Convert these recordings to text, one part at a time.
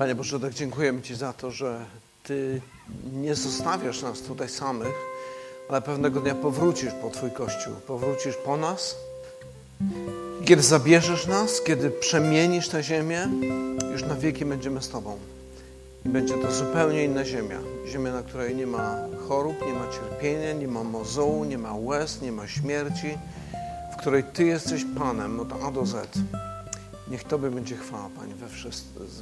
Panie Boże, tak dziękujemy Ci za to, że Ty nie zostawiasz nas tutaj samych, ale pewnego dnia powrócisz po Twój Kościół, powrócisz po nas. Kiedy zabierzesz nas, kiedy przemienisz tę ziemię, już na wieki będziemy z Tobą. I będzie to zupełnie inna ziemia. Ziemia, na której nie ma chorób, nie ma cierpienia, nie ma mozołu, nie ma łez, nie ma śmierci, w której Ty jesteś Panem od A do Z. Niech Tobie będzie chwała, Panie, we,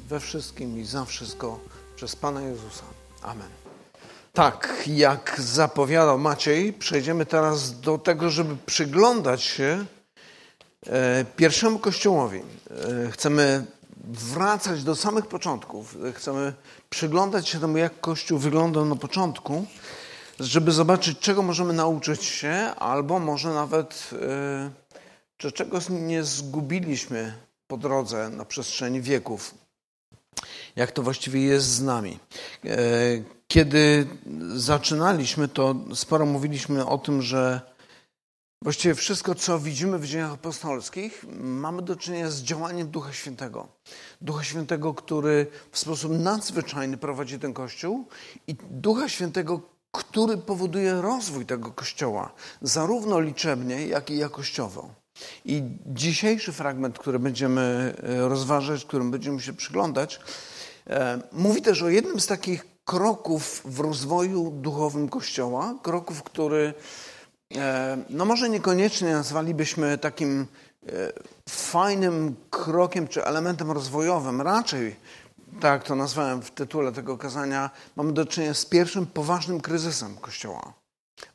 we wszystkim i za wszystko przez Pana Jezusa. Amen. Tak, jak zapowiadał Maciej, przejdziemy teraz do tego, żeby przyglądać się e, pierwszemu Kościołowi. E, chcemy wracać do samych początków. Chcemy przyglądać się temu, jak Kościół wyglądał na początku, żeby zobaczyć, czego możemy nauczyć się, albo może nawet, e, czy czego nie zgubiliśmy po drodze na przestrzeni wieków. Jak to właściwie jest z nami. E, kiedy zaczynaliśmy, to sporo mówiliśmy o tym, że właściwie wszystko, co widzimy w dziejach apostolskich, mamy do czynienia z działaniem Ducha Świętego. Ducha Świętego, który w sposób nadzwyczajny prowadzi ten Kościół i Ducha Świętego, który powoduje rozwój tego Kościoła, zarówno liczebnie, jak i jakościowo. I dzisiejszy fragment, który będziemy e, rozważać, którym będziemy się przyglądać, e, mówi też o jednym z takich kroków w rozwoju duchowym Kościoła, kroków, który e, no może niekoniecznie nazwalibyśmy takim fajnym krokiem czy elementem rozwojowym, raczej tak to nazwałem w tytule tego kazania, mamy do czynienia z pierwszym poważnym kryzysem Kościoła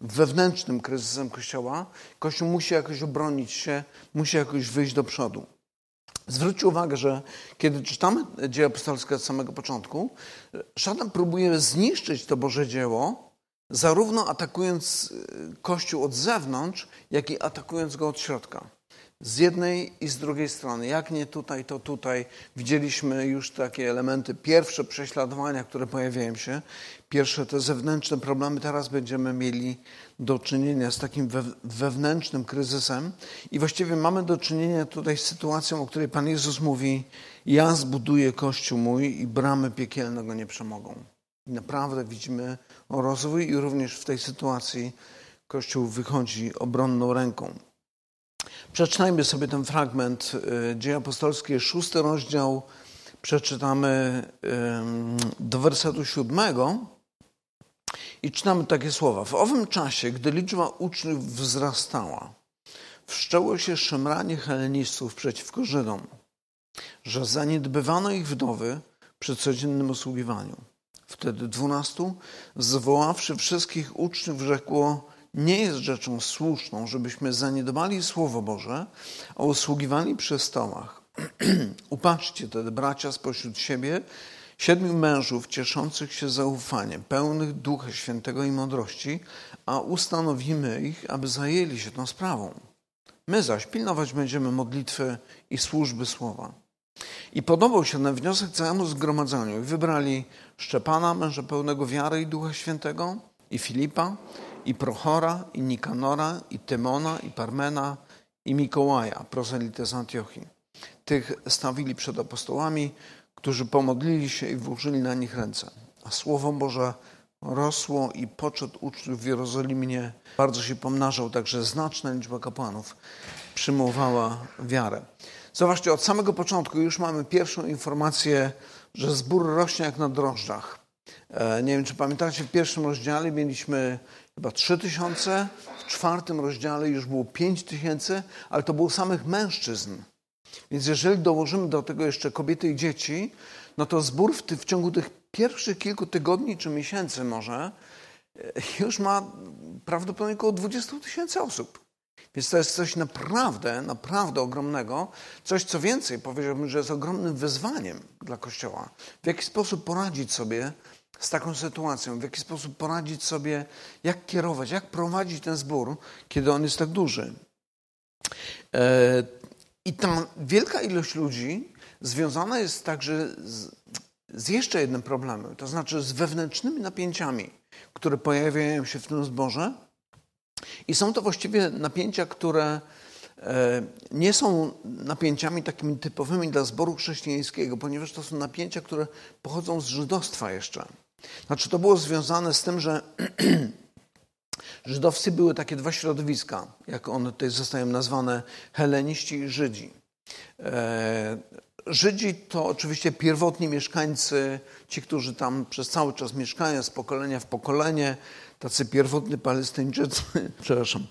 wewnętrznym kryzysem Kościoła, Kościół musi jakoś obronić się, musi jakoś wyjść do przodu. Zwróćcie uwagę, że kiedy czytamy dzieje apostolskie od samego początku, szatan próbuje zniszczyć to Boże dzieło, zarówno atakując Kościół od zewnątrz, jak i atakując go od środka z jednej i z drugiej strony. Jak nie tutaj, to tutaj. Widzieliśmy już takie elementy, pierwsze prześladowania, które pojawiają się, pierwsze te zewnętrzne problemy. Teraz będziemy mieli do czynienia z takim wewnętrznym kryzysem i właściwie mamy do czynienia tutaj z sytuacją, o której Pan Jezus mówi: Ja zbuduję kościół mój i bramy piekielne go nie przemogą. I naprawdę widzimy rozwój i również w tej sytuacji Kościół wychodzi obronną ręką. Przeczytajmy sobie ten fragment y, Dzieje Apostolskie, szósty rozdział. Przeczytamy do wersetu siódmego i czytamy takie słowa. W owym czasie, gdy liczba uczniów wzrastała, wszczęło się szemranie helenistów przeciwko Żydom, że zaniedbywano ich wdowy przy codziennym usługiwaniu. Wtedy dwunastu, zwoławszy wszystkich uczniów, rzekło nie jest rzeczą słuszną, żebyśmy zaniedbali Słowo Boże, a usługiwali przy stołach. Upatrzcie tedy, bracia, spośród siebie siedmiu mężów cieszących się zaufaniem, pełnych Ducha Świętego i mądrości, a ustanowimy ich, aby zajęli się tą sprawą. My zaś pilnować będziemy modlitwy i służby słowa. I podobał się na wniosek całemu zgromadzeniu i wybrali Szczepana, męża pełnego wiary i Ducha Świętego, i Filipa, i Prochora, i Nikanora, i Tymona, i Parmena, i Mikołaja, prozelitę z Antiochii. Tych stawili przed apostołami, którzy pomodlili się i włożyli na nich ręce. A Słowo Boże rosło i poczet uczniów w Jerozolimie bardzo się pomnażał, także znaczna liczba kapłanów przyjmowała wiarę. Zobaczcie, od samego początku już mamy pierwszą informację, że zbór rośnie jak na drożdżach. E, nie wiem, czy pamiętacie, w pierwszym rozdziale mieliśmy chyba 3 tysiące, w czwartym rozdziale już było 5 tysięcy, ale to było samych mężczyzn. Więc jeżeli dołożymy do tego jeszcze kobiety i dzieci, no to zbór w, ty, w ciągu tych pierwszych kilku tygodni czy miesięcy może e, już ma prawdopodobnie około 20 tysięcy osób. Więc to jest coś naprawdę, naprawdę ogromnego. Coś, co więcej, powiedziałbym, że jest ogromnym wyzwaniem dla Kościoła. W jaki sposób poradzić sobie z taką sytuacją, w jaki sposób poradzić sobie, jak kierować, jak prowadzić ten zbór, kiedy on jest tak duży. E, I ta wielka ilość ludzi związana jest także z, z jeszcze jednym problemem, to znaczy z wewnętrznymi napięciami, które pojawiają się w tym zborze. I są to właściwie napięcia, które e, nie są napięciami takimi typowymi dla zboru chrześcijańskiego, ponieważ to są napięcia, które pochodzą z żydostwa jeszcze. Znaczy, to było związane z tym, że żydowscy były takie dwa środowiska, jak one tutaj zostają nazwane, heleniści i Żydzi. E, Żydzi to oczywiście pierwotni mieszkańcy, ci, którzy tam przez cały czas mieszkają, z pokolenia w pokolenie, tacy pierwotni Palestyńczycy, przepraszam, e,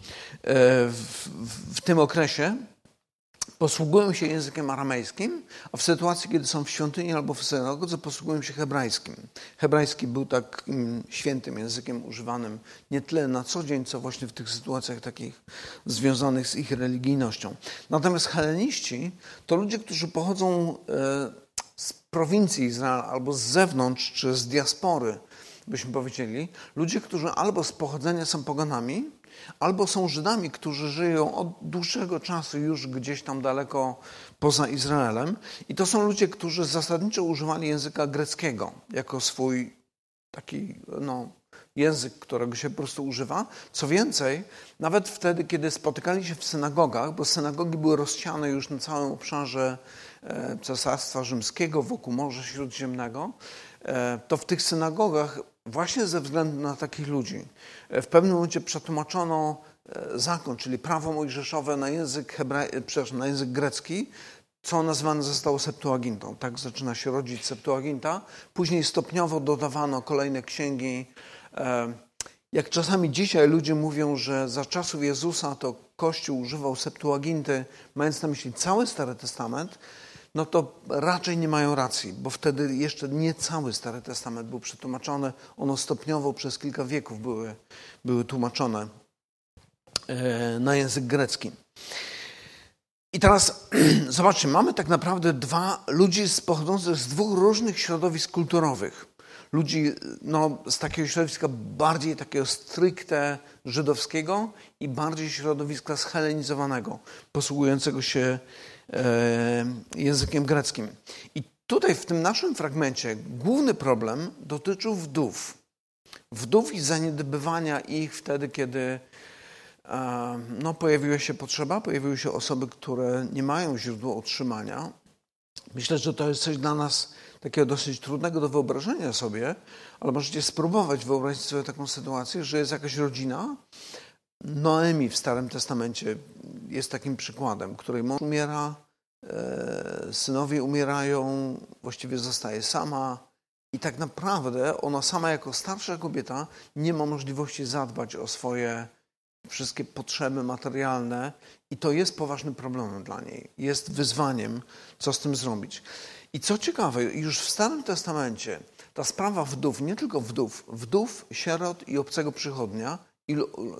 w, w, w tym okresie posługują się językiem aramejskim, a w sytuacji, kiedy są w świątyni albo w synagodze, posługują się hebrajskim. Hebrajski był takim świętym językiem używanym nie tyle na co dzień, co właśnie w tych sytuacjach takich związanych z ich religijnością. Natomiast heleniści to ludzie, którzy pochodzą e, z prowincji Izraela albo z zewnątrz, czy z diaspory, byśmy powiedzieli. Ludzie, którzy albo z pochodzenia są poganami, albo są Żydami, którzy żyją od dłuższego czasu już gdzieś tam daleko poza Izraelem. I to są ludzie, którzy zasadniczo używali języka greckiego jako swój taki no, język, którego się po prostu używa. Co więcej, nawet wtedy, kiedy spotykali się w synagogach, bo synagogi były rozsiane już na całym obszarze e, Cesarstwa Rzymskiego, wokół Morza Śródziemnego, e, to w tych synagogach właśnie ze względu na takich ludzi w pewnym momencie przetłumaczono e, zakon, czyli prawo mojżeszowe na język, przepraszam, na język grecki, co nazwane zostało Septuagintą. Tak zaczyna się rodzić Septuaginta. Później stopniowo dodawano kolejne księgi. E, jak czasami dzisiaj ludzie mówią, że za czasów Jezusa to Kościół używał Septuaginty, mając na myśli cały Stary Testament, no to raczej nie mają racji, bo wtedy jeszcze nie cały Stary Testament był przetłumaczony. Ono stopniowo przez kilka wieków były, były tłumaczone e, na język grecki. I teraz zobaczcie, mamy tak naprawdę dwa ludzi pochodzących z dwóch różnych środowisk kulturowych. Ludzi no, z takiego środowiska bardziej takiego stricte żydowskiego i bardziej środowiska schelenizowanego, posługującego się językiem greckim. I tutaj w tym naszym fragmencie główny problem dotyczył wdów. Wdów i zaniedbywania ich wtedy, kiedy e, no, pojawiła się potrzeba, pojawiły się osoby, które nie mają źródła utrzymania. Myślę, że to jest coś dla nas takiego dosyć trudnego do wyobrażenia sobie, ale możecie spróbować wyobrazić sobie taką sytuację, że jest jakaś rodzina, Noemi w Starym Testamencie jest takim przykładem, której mąż umiera, e, synowie umierają, właściwie zostaje sama i tak naprawdę ona sama jako starsza kobieta nie ma możliwości zadbać o swoje wszystkie potrzeby materialne i to jest poważnym problemem dla niej. Jest wyzwaniem, co z tym zrobić. I co ciekawe, już w Starym Testamencie ta sprawa wdów, nie tylko wdów, wdów, sierot i obcego przychodnia – i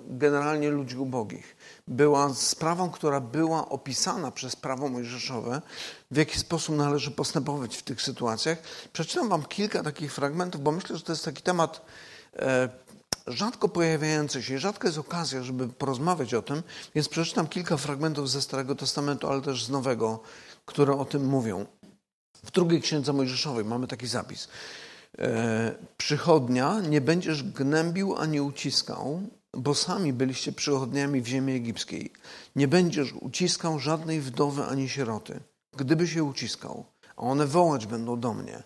generalnie ludzi ubogich. Była sprawą, która była opisana przez prawo mojżeszowe, w jaki sposób należy postępować w tych sytuacjach. Przeczytam Wam kilka takich fragmentów, bo myślę, że to jest taki temat e, rzadko pojawiający się. Rzadko jest okazja, żeby porozmawiać o tym, więc przeczytam kilka fragmentów ze Starego Testamentu, ale też z Nowego, które o tym mówią. W drugiej księdze Mojżeszowej mamy taki zapis. E, przychodnia nie będziesz gnębił ani uciskał, bo sami byliście przychodniami w ziemi egipskiej. Nie będziesz uciskał żadnej wdowy ani sieroty. Gdyby się uciskał, a one wołać będą do mnie,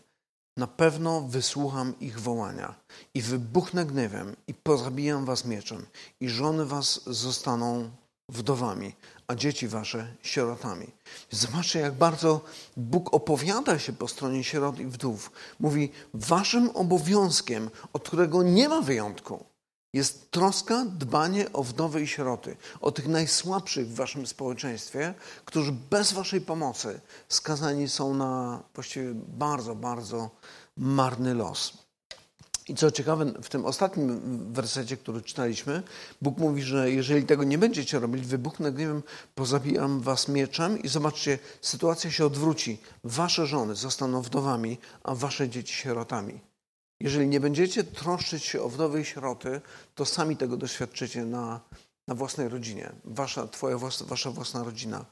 na pewno wysłucham ich wołania i wybuchnę gniewem i pozabijam was mieczem i żony was zostaną wdowami, a dzieci wasze sierotami. Zobaczcie, jak bardzo Bóg opowiada się po stronie sierot i wdów. Mówi, waszym obowiązkiem, od którego nie ma wyjątku, jest troska, dbanie o wdowy i sieroty, o tych najsłabszych w waszym społeczeństwie, którzy bez waszej pomocy skazani są na właściwie bardzo, bardzo marny los. I co ciekawe, w tym ostatnim wersecie, który czytaliśmy, Bóg mówi, że jeżeli tego nie będziecie robić, wybuchnę gniewem, pozabijam was mieczem i zobaczcie, sytuacja się odwróci. Wasze żony zostaną wdowami, a wasze dzieci sierotami. Jeżeli nie będziecie troszczyć się o wdowy i sieroty, to sami tego doświadczycie na, na własnej rodzinie. Wasza, twoja, wasza własna rodzina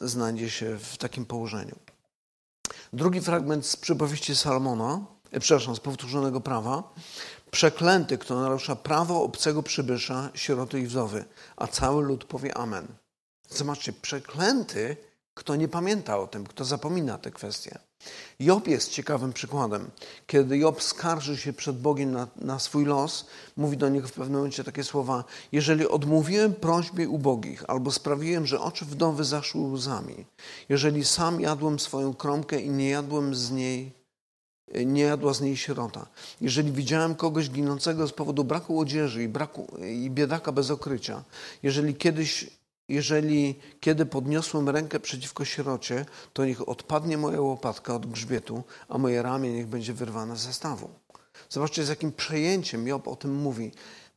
znajdzie się w takim położeniu. Drugi fragment z przypowieści Salomona, e, przepraszam, z powtórzonego prawa. Przeklęty, kto narusza prawo obcego przybysza, sieroty i wdowy, a cały lud powie Amen. Zobaczcie, przeklęty, kto nie pamięta o tym, kto zapomina te kwestie. Job jest ciekawym przykładem. Kiedy Job skarży się przed Bogiem na, na, swój los, mówi do niego w pewnym momencie takie słowa: Jeżeli odmówiłem prośbie ubogich, albo sprawiłem, że oczy wdowy zaszły łzami, jeżeli sam jadłem swoją kromkę i nie jadłem z niej, nie jadła z niej sierota, jeżeli widziałem kogoś ginącego z powodu braku odzieży i, braku, i biedaka bez okrycia, jeżeli kiedyś jeżeli kiedy podniosłem rękę przeciwko sierocie, to niech odpadnie moja łopatka od grzbietu, a moje ramię niech będzie wyrwane ze stawu. Zobaczcie, z jakim przejęciem Job o tym mówi.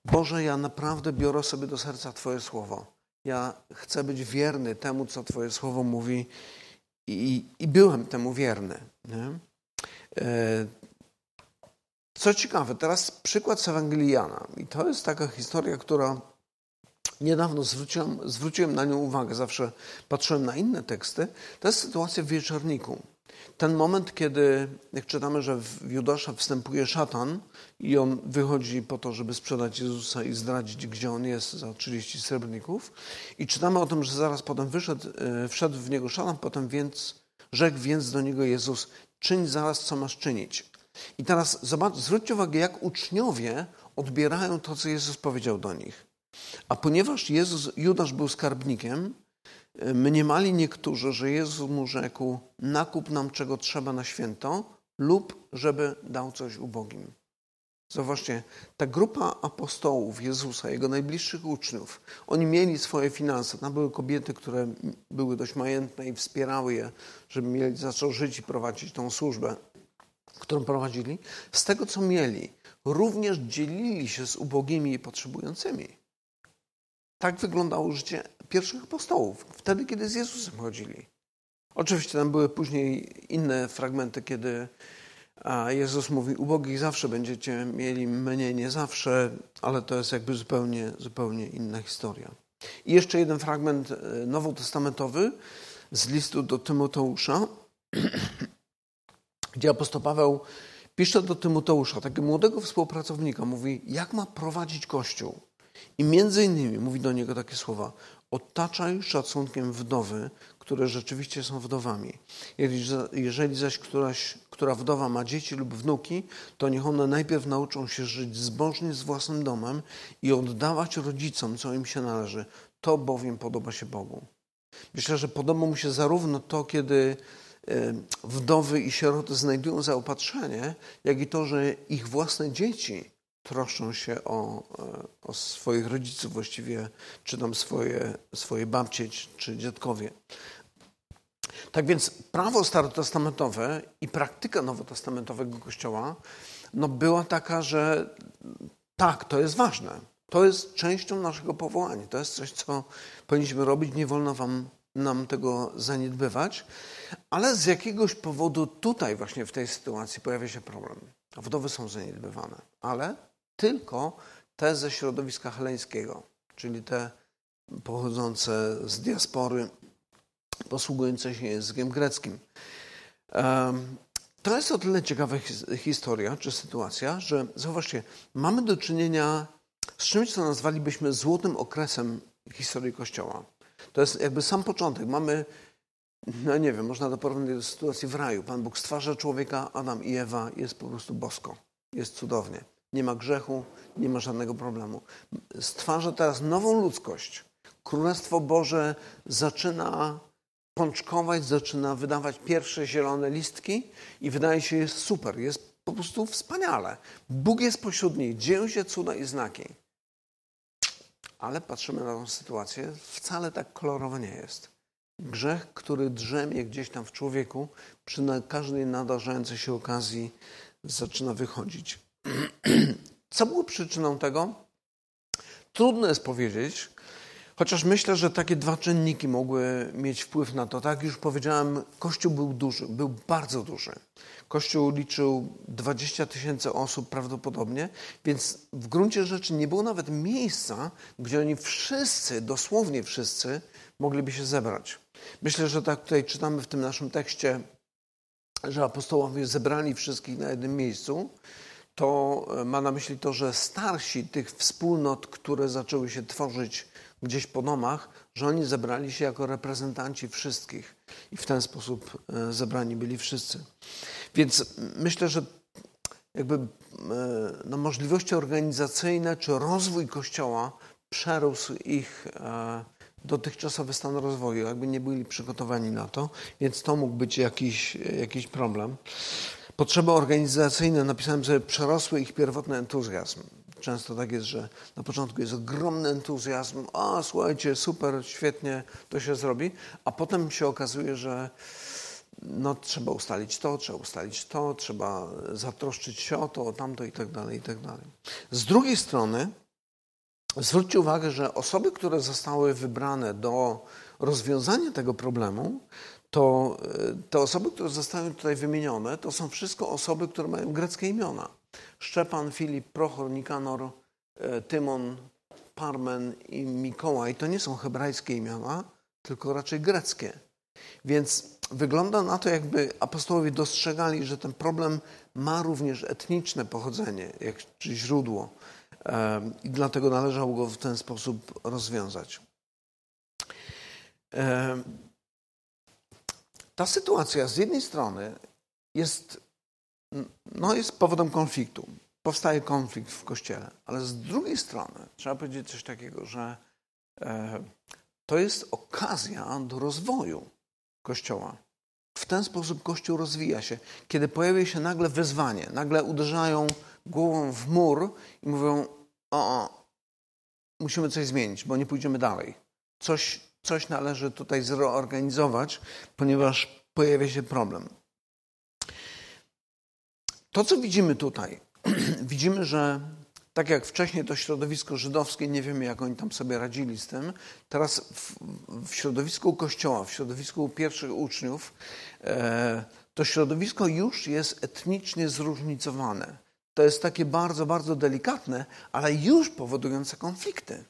Boże, ja naprawdę biorę sobie do serca Twoje słowo. Ja chcę być wierny temu, co Twoje słowo mówi i, i byłem temu wierny. Nie? E, co ciekawe, teraz przykład z Ewangelii Jana. I to jest taka historia, która niedawno zwróciłem, zwróciłem na nią uwagę, zawsze patrzyłem na inne teksty, to jest sytuacja w wieczorniku. Ten moment, kiedy, jak czytamy, że w Judasza wstępuje szatan i on wychodzi po to, żeby sprzedać Jezusa i zdradzić, gdzie on jest za 30 srebrników. I czytamy o tym, że zaraz potem wyszedł, e, wszedł w niego szatan, potem więc rzekł więc do niego Jezus, czyń zaraz, co masz czynić. I teraz zobacz, zwróćcie uwagę, jak uczniowie odbierają to, co Jezus powiedział do nich. A ponieważ Jezus, Judasz był skarbnikiem, mniemali niektórzy, że Jezus mu rzekł: Nakup nam czego trzeba na święto, lub żeby dał coś ubogim. Zobaczcie, ta grupa apostołów Jezusa, jego najbliższych uczniów, oni mieli swoje finanse. Tam były kobiety, które były dość majętne i wspierały je, żeby mieli za co żyć i prowadzić tą służbę, którą prowadzili. Z tego, co mieli, również dzielili się z ubogimi i potrzebującymi. Tak wyglądało życie pierwszych apostołów, wtedy, kiedy z Jezusem chodzili. Oczywiście tam były później inne fragmenty, kiedy Jezus mówi, ubogich zawsze będziecie mieli, mnie nie zawsze, ale to jest jakby zupełnie, zupełnie inna historia. I jeszcze jeden fragment e, nowotestamentowy z listu do Tymoteusza, gdzie apostoł Paweł pisze do Tymoteusza, takiego młodego współpracownika, mówi, jak ma prowadzić Kościół. I między innymi mówi do niego takie słowa: Otaczaj szacunkiem wdowy, które rzeczywiście są wdowami. Jeżeli zaś któraś, która wdowa ma dzieci lub wnuki, to niech one najpierw nauczą się żyć zbożnie z własnym domem i oddawać rodzicom, co im się należy. To bowiem podoba się Bogu. Myślę, że podoba mu się zarówno to, kiedy e, wdowy i sieroty znajdują zaopatrzenie, jak i to, że ich własne dzieci troszczą się o, e, o swoich rodziców właściwie, czy tam swoje, swoje babcie, czy dziadkowie. Tak więc prawo starotestamentowe i praktyka nowotestamentowego Kościoła no była taka, że tak, to jest ważne. To jest częścią naszego powołania. To jest coś, co powinniśmy robić. Nie wolno wam, nam tego zaniedbywać. Ale z jakiegoś powodu tutaj właśnie w tej sytuacji pojawia się problem. Wdowy są zaniedbywane. Ale tylko te ze środowiska heleńskiego, czyli te pochodzące z diaspory, posługujące się językiem greckim. To jest o tyle ciekawa historia czy sytuacja, że zauważcie, mamy do czynienia z czymś, co nazwalibyśmy złotym okresem historii Kościoła. To jest jakby sam początek. Mamy, no nie wiem, można to porównać do sytuacji w raju. Pan Bóg stwarza człowieka, Adam i Ewa, jest po prostu bosko, jest cudownie. Nie ma grzechu, nie ma żadnego problemu. Stwarza teraz nową ludzkość. Królestwo Boże zaczyna pączkować, zaczyna wydawać pierwsze zielone listki i wydaje się, jest super, jest po prostu wspaniale. Bóg jest pośród niej, dzieją się cuda i znaki. Ale patrzymy na tę sytuację, wcale tak kolorowo nie jest. Grzech, który drzemie gdzieś tam w człowieku, przy każdej nadarzającej się okazji zaczyna wychodzić. Co było przyczyną tego? Trudno jest powiedzieć, chociaż myślę, że takie dwa czynniki mogły mieć wpływ na to. Tak jak już powiedziałem, Kościół był duży, był bardzo duży. Kościół liczył 20 tysięcy osób prawdopodobnie, więc w gruncie rzeczy nie było nawet miejsca, gdzie oni wszyscy, dosłownie wszyscy, mogliby się zebrać. Myślę, że tak tutaj czytamy w tym naszym tekście, że apostołowie zebrali wszystkich na jednym miejscu to e, ma na myśli to, że starsi tych wspólnot, które zaczęły się tworzyć gdzieś po domach, że oni zebrali się jako reprezentanci wszystkich i w ten sposób e, zebrani byli wszyscy. Więc myślę, że jakby e, no, możliwości organizacyjne czy rozwój Kościoła przerósł ich dotychczasowy stan rozwoju, jakby nie byli przygotowani na to, więc to mógł być jakiś, jakiś problem. Potrzeby organizacyjne, napisałem sobie, przerosły ich pierwotny entuzjazm. Często tak jest, że na początku jest ogromny entuzjazm, a słuchajcie, super, świetnie, to się zrobi, a potem się okazuje, że no, trzeba ustalić to, trzeba ustalić to, trzeba zatroszczyć się o to, o tamto i tak dalej, i tak dalej. Z drugiej strony zwróćcie uwagę, że osoby, które zostały wybrane do rozwiązania tego problemu, to e, te osoby, które zostały tutaj wymienione, to są wszystko osoby, które mają greckie imiona. Szczepan, Filip, Prochor, Nikanor, e, Tymon, Parmen i Mikołaj to nie są hebrajskie imiona, tylko raczej greckie. Więc wygląda na to, jakby apostołowie dostrzegali, że ten problem ma również etniczne pochodzenie, jak, czy źródło. E, I dlatego należało go w ten sposób rozwiązać. Ta sytuacja z jednej strony jest, no jest powodem konfliktu. Powstaje konflikt w kościele, ale z drugiej strony trzeba powiedzieć coś takiego, że e, to jest okazja do rozwoju kościoła. W ten sposób kościół rozwija się. Kiedy pojawia się nagle wyzwanie, nagle uderzają głową w mur i mówią: O, o musimy coś zmienić, bo nie pójdziemy dalej. Coś coś należy tutaj zreorganizować, ponieważ pojawia się problem. To, co widzimy tutaj, widzimy, że tak jak wcześniej to środowisko żydowskie, nie wiemy, jak oni tam sobie radzili z tym, teraz w, w środowisku kościoła, w środowisku pierwszych uczniów, e, to środowisko już jest etnicznie zróżnicowane. To jest takie bardzo, bardzo delikatne, ale już powodujące konflikty.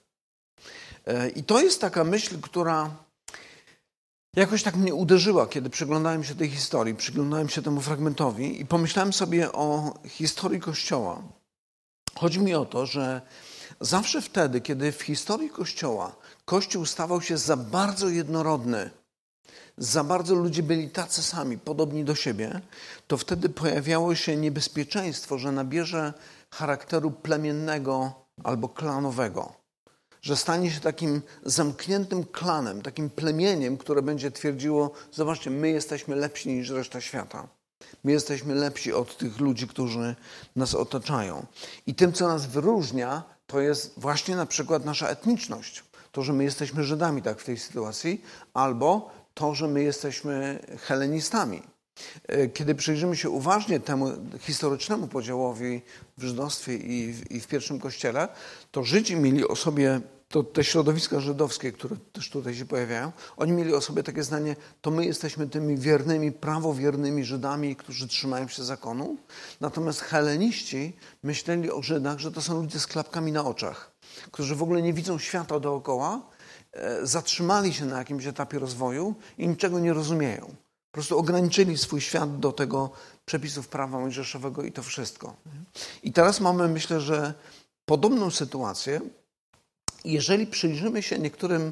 E, I to jest taka myśl, która jakoś tak mnie uderzyła, kiedy przyglądałem się tej historii, przyglądałem się temu fragmentowi i pomyślałem sobie o historii Kościoła. Chodzi mi o to, że zawsze wtedy, kiedy w historii Kościoła Kościół stawał się za bardzo jednorodny, za bardzo ludzie byli tacy sami, podobni do siebie, to wtedy pojawiało się niebezpieczeństwo, że nabierze charakteru plemiennego albo klanowego że stanie się takim zamkniętym klanem, takim plemieniem, które będzie twierdziło: Zobaczcie, my jesteśmy lepsi niż reszta świata. My jesteśmy lepsi od tych ludzi, którzy nas otaczają. I tym, co nas wyróżnia, to jest właśnie na przykład nasza etniczność. To, że my jesteśmy Żydami tak w tej sytuacji, albo to, że my jesteśmy helenistami. E, kiedy przyjrzymy się uważnie temu historycznemu podziałowi w żydostwie i w, i w pierwszym kościele, to Żydzi mieli o sobie, to te środowiska żydowskie, które też tutaj się pojawiają, oni mieli o sobie takie zdanie, to my jesteśmy tymi wiernymi, prawowiernymi Żydami, którzy trzymają się zakonu. Natomiast heleniści myśleli o Żydach, że to są ludzie z klapkami na oczach, którzy w ogóle nie widzą świata dookoła, e, zatrzymali się na jakimś etapie rozwoju i niczego nie rozumieją. Po prostu ograniczyli swój świat do tego przepisów prawa mojżeszowego i to wszystko. I teraz mamy, myślę, że podobną sytuację. Jeżeli przyjrzymy się niektórym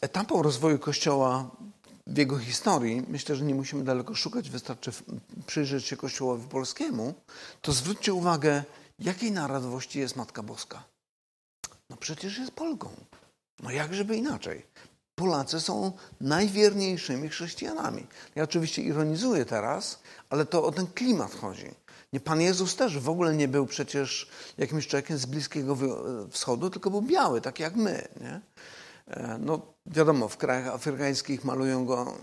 etapom rozwoju Kościoła w jego historii, myślę, że nie musimy daleko szukać, wystarczy przyjrzeć się Kościołowi polskiemu, to zwróćcie uwagę, jakiej narodowości jest Matka Boska. No przecież jest Polką. No jakżeby inaczej. Polacy są najwierniejszymi chrześcijanami. Ja oczywiście ironizuję teraz, ale to o ten klimat chodzi. Nie, Pan Jezus też w ogóle nie był przecież jakimś człowiekiem z Bliskiego Wschodu, tylko był biały, tak jak my. Nie? E, no wiadomo, w krajach afrykańskich malują go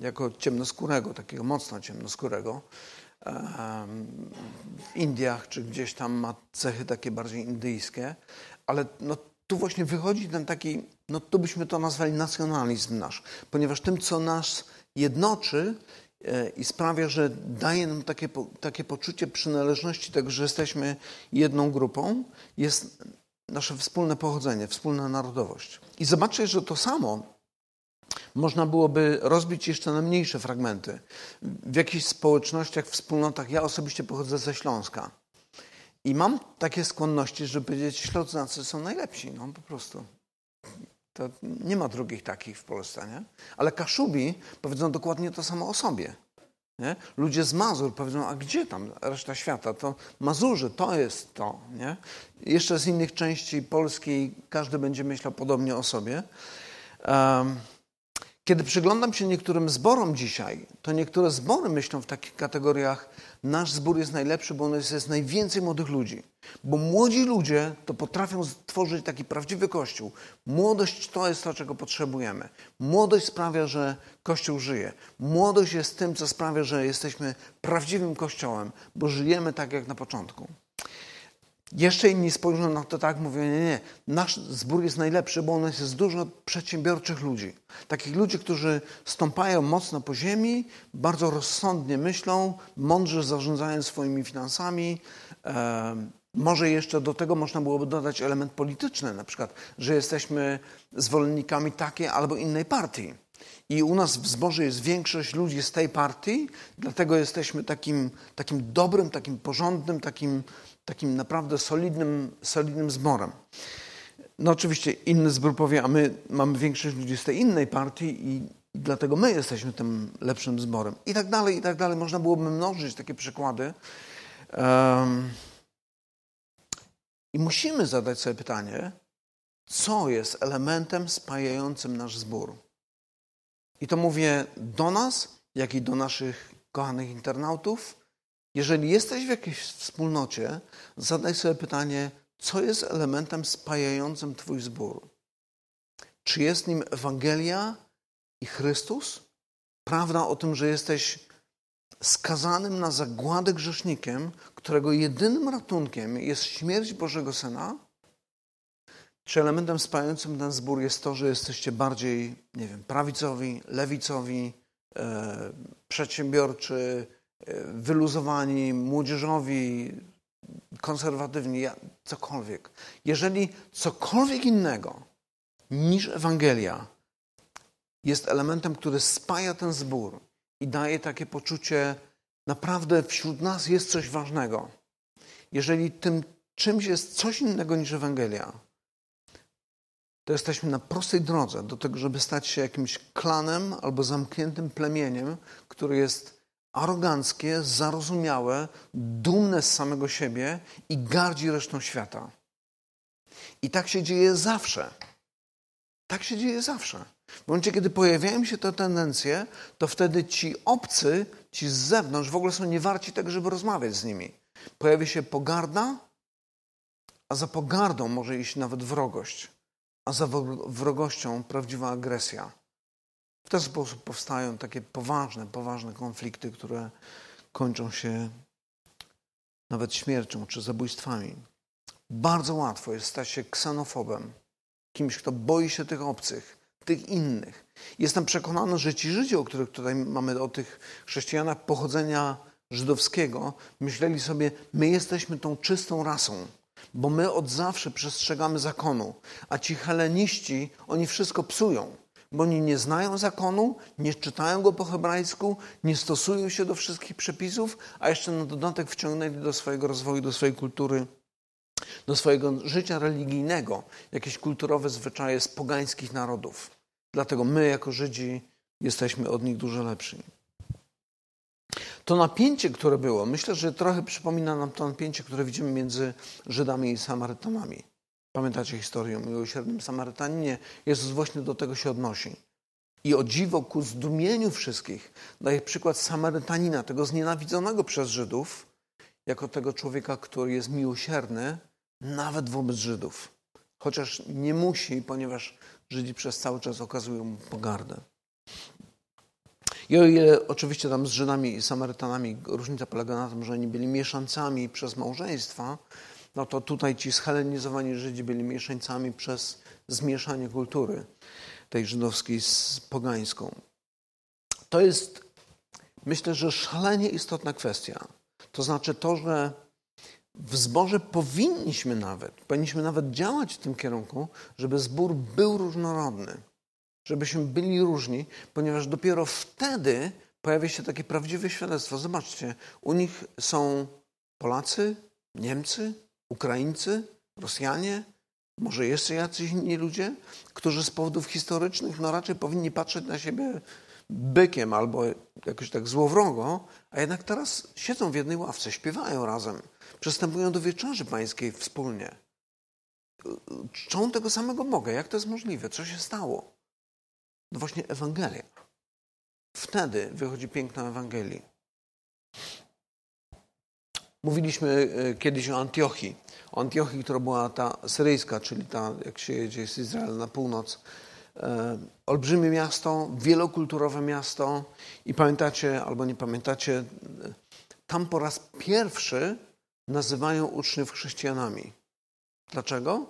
jako ciemnoskórego, takiego mocno ciemnoskórego. W Indiach czy gdzieś tam ma cechy takie bardziej indyjskie, ale no, tu właśnie wychodzi ten taki, no tu byśmy to nazwali nacjonalizm nasz, ponieważ tym, co nas jednoczy e, i sprawia, że daje nam takie, takie poczucie przynależności tego, że jesteśmy jedną grupą, jest nasze wspólne pochodzenie, wspólna narodowość. I zobaczcie, że to samo można byłoby rozbić jeszcze na mniejsze fragmenty. W jakichś społecznościach, wspólnotach, ja osobiście pochodzę ze Śląska. I mam takie skłonności, żeby powiedzieć, ślązacy są najlepsi, no po prostu. To nie ma drugich takich w Polsce, nie? Ale Kaszubi powiedzą dokładnie to samo o sobie. Nie? Ludzie z Mazur powiedzą, a gdzie tam reszta świata? To Mazurzy, to jest to. Nie? Jeszcze z innych części Polski każdy będzie myślał podobnie o sobie. Um, kiedy przyglądam się niektórym zborom dzisiaj, to niektóre zbory myślą w takich kategoriach, nasz zbór jest najlepszy, bo jest, jest najwięcej młodych ludzi. Bo młodzi ludzie to potrafią stworzyć taki prawdziwy kościół. Młodość to jest to, czego potrzebujemy. Młodość sprawia, że kościół żyje. Młodość jest tym, co sprawia, że jesteśmy prawdziwym kościołem, bo żyjemy tak jak na początku. Jeszcze inni spojrzą na to tak, mówią, nie, nie, nasz zbór jest najlepszy, bo on jest dużo przedsiębiorczych ludzi. Takich ludzi, którzy stąpają mocno po ziemi, bardzo rozsądnie myślą, mądrze zarządzają swoimi finansami. E, może jeszcze do tego można byłoby dodać element polityczny, na przykład, że jesteśmy zwolennikami takiej albo innej partii. I u nas w zborze jest większość ludzi z tej partii, dlatego jesteśmy takim, takim dobrym, takim porządnym, takim takim naprawdę solidnym, solidnym zborem. No oczywiście inny zbór powie, a my mamy większość ludzi z tej innej partii i dlatego my jesteśmy tym lepszym zborem. I tak dalej, i tak dalej. Można byłoby mnożyć takie przykłady. Um, I musimy zadać sobie pytanie, co jest elementem spajającym nasz zbór. I to mówię do nas, jak i do naszych kochanych internautów, jeżeli jesteś w jakiejś wspólnocie, zadaj sobie pytanie, co jest elementem spajającym Twój zbór? Czy jest nim Ewangelia i Chrystus? Prawda o tym, że jesteś skazanym na zagładę grzesznikiem, którego jedynym ratunkiem jest śmierć Bożego Syna? Czy elementem spajającym ten zbór jest to, że jesteście bardziej, nie wiem, prawicowi, lewicowi, e, przedsiębiorczy, wyluzowani, młodzieżowi, konserwatywni, cokolwiek. Jeżeli cokolwiek innego niż Ewangelia jest elementem, który spaja ten zbór i daje takie poczucie, naprawdę wśród nas jest coś ważnego. Jeżeli tym czymś jest coś innego niż Ewangelia, to jesteśmy na prostej drodze do tego, żeby stać się jakimś klanem albo zamkniętym plemieniem, który jest aroganckie, zarozumiałe, dumne z samego siebie i gardzi resztą świata. I tak się dzieje zawsze. Tak się dzieje zawsze. W momencie, kiedy pojawiają się te tendencje, to wtedy ci obcy, ci z zewnątrz w ogóle są niewarci tego, żeby rozmawiać z nimi. Pojawi się pogarda, a za pogardą może iść nawet wrogość, a za wrogością prawdziwa agresja. Ten sposób powstają takie poważne, poważne konflikty, które kończą się nawet śmiercią czy zabójstwami. Bardzo łatwo jest stać się ksenofobem, kimś, kto boi się tych obcych, tych innych. Jestem przekonany, że ci Żydzi, o których tutaj mamy, o tych chrześcijanach pochodzenia żydowskiego, myśleli sobie, my jesteśmy tą czystą rasą, bo my od zawsze przestrzegamy zakonu, a ci heleniści, oni wszystko psują bo oni nie znają zakonu, nie czytają go po hebrajsku, nie stosują się do wszystkich przepisów, a jeszcze na dodatek wciągnęli do swojego rozwoju, do swojej kultury, do swojego życia religijnego jakieś kulturowe zwyczaje z pogańskich narodów. Dlatego my, jako Żydzi, jesteśmy od nich dużo lepsi. To napięcie, które było, myślę, że trochę przypomina nam to napięcie, które widzimy między Żydami i Samarytanami. Pamiętacie historię o miłosiernym Samarytaninie? Jezus właśnie do tego się odnosi. I o dziwo ku zdumieniu wszystkich daje przykład Samarytanina, tego znienawidzonego przez Żydów, jako tego człowieka, który jest miłosierny nawet wobec Żydów. Chociaż nie musi, ponieważ Żydzi przez cały czas okazują mu pogardę. I o ile oczywiście tam z Żydami i Samarytanami różnica polega na tym, że oni byli mieszancami przez małżeństwa, no to tutaj ci schelenizowani Żydzi byli mieszańcami przez zmieszanie kultury tej żydowskiej z pogańską. To jest, myślę, że szalenie istotna kwestia. To znaczy to, że w zborze powinniśmy nawet, powinniśmy nawet działać w tym kierunku, żeby zbór był różnorodny, żebyśmy byli różni, ponieważ dopiero wtedy pojawia się takie prawdziwe świadectwo. Zobaczcie, u nich są Polacy, Niemcy, Ukraińcy, Rosjanie, może jeszcze jacyś inni ludzie, którzy z powodów historycznych no raczej powinni patrzeć na siebie bykiem albo jakoś tak złowrogo, a jednak teraz siedzą w jednej ławce, śpiewają razem, przystępują do wieczerzy pańskiej wspólnie. Czczą tego samego Boga. Jak to jest możliwe? Co się stało? No właśnie Ewangelia. Wtedy wychodzi piękna Ewangelii. Mówiliśmy e, kiedyś o Antiochii. O Antiochii, która była ta syryjska, czyli ta, jak się jedzie z Izraela na północ. E, olbrzymie miasto, wielokulturowe miasto. I pamiętacie, albo nie pamiętacie, e, tam po raz pierwszy nazywają uczniów chrześcijanami. Dlaczego?